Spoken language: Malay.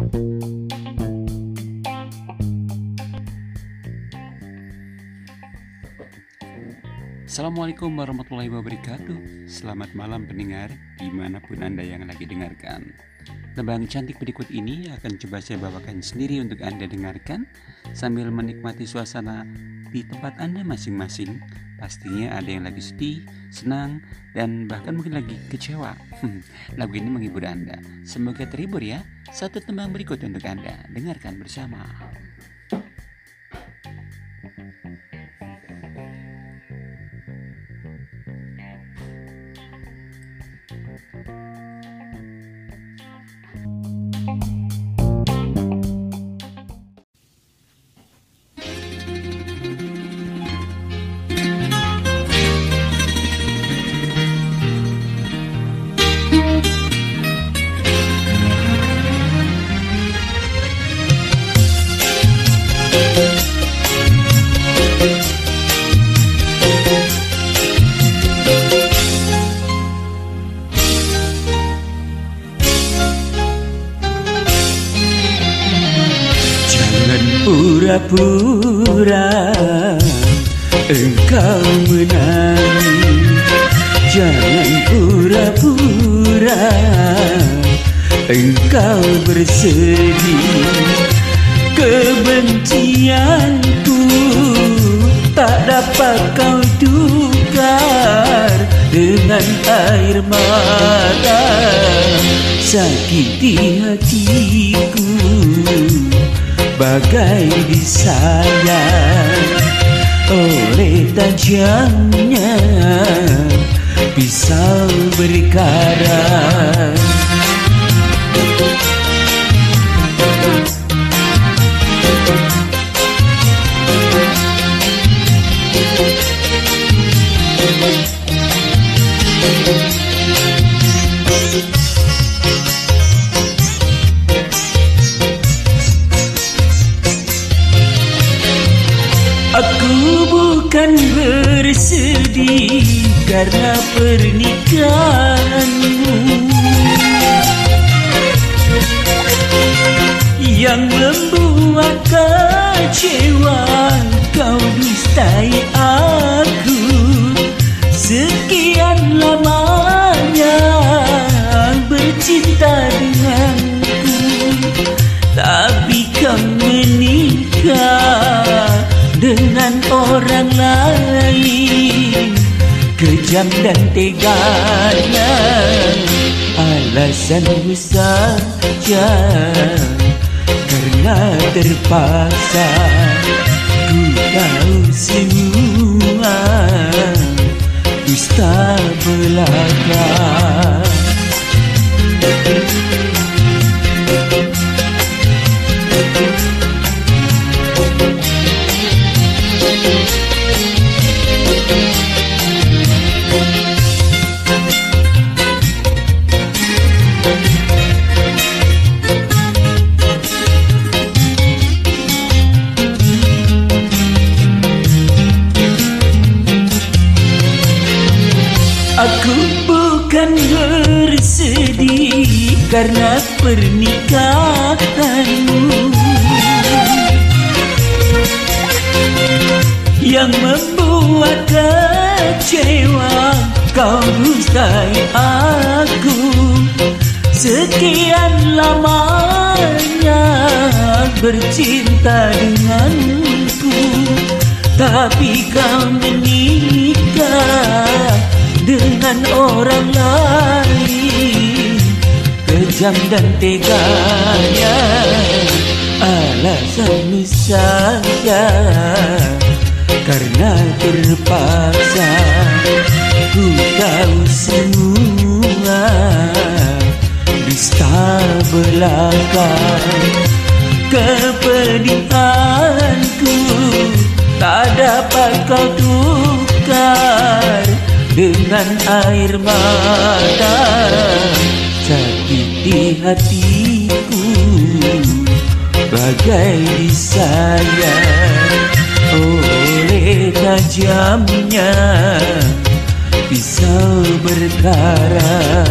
Assalamualaikum warahmatullahi wabarakatuh. Selamat malam pendengar Di mana pun anda yang lagi dengarkan Tebang cantik berikut ini akan coba saya bawakan sendiri untuk anda dengarkan Sambil menikmati suasana di tempat anda masing-masing. Pastinya ada yang lagi sedih, senang, dan bahkan mungkin lagi kecewa. Lagu ini menghibur anda. Semoga terhibur ya. Satu tembang berikut untuk anda. Dengarkan bersama pura-pura engkau menang Jangan pura-pura engkau bersedih. Kebencianku tak dapat kau tukar Dengan air mata. Sakiti hatiku bagai disayang oleh tajamnya pisau berkarat. Bukan bersedih karena pernikahanmu. Yang membuat kecewa kau dustai aku. Sekian lamanya bercinta denganku. Tapi kau menikah dengan orang lain. Kejam dan teganya Alasanmu saja. Karena terpaksa Ku tahu semua Aku bukan bersedih karena pernikahanmu. Yang membuat kecewa kau dustai aku. Sekian lamanya bercinta denganku Tapi kau menikah dengan orang lain. Kejam dan teganya alasan saja Karena terpaksa ku tahu semua. Dusta belakang Kepedihanku dengan air mata. Sakiti hatiku. Bagai disayang oleh tajamnya. Pisau berkarat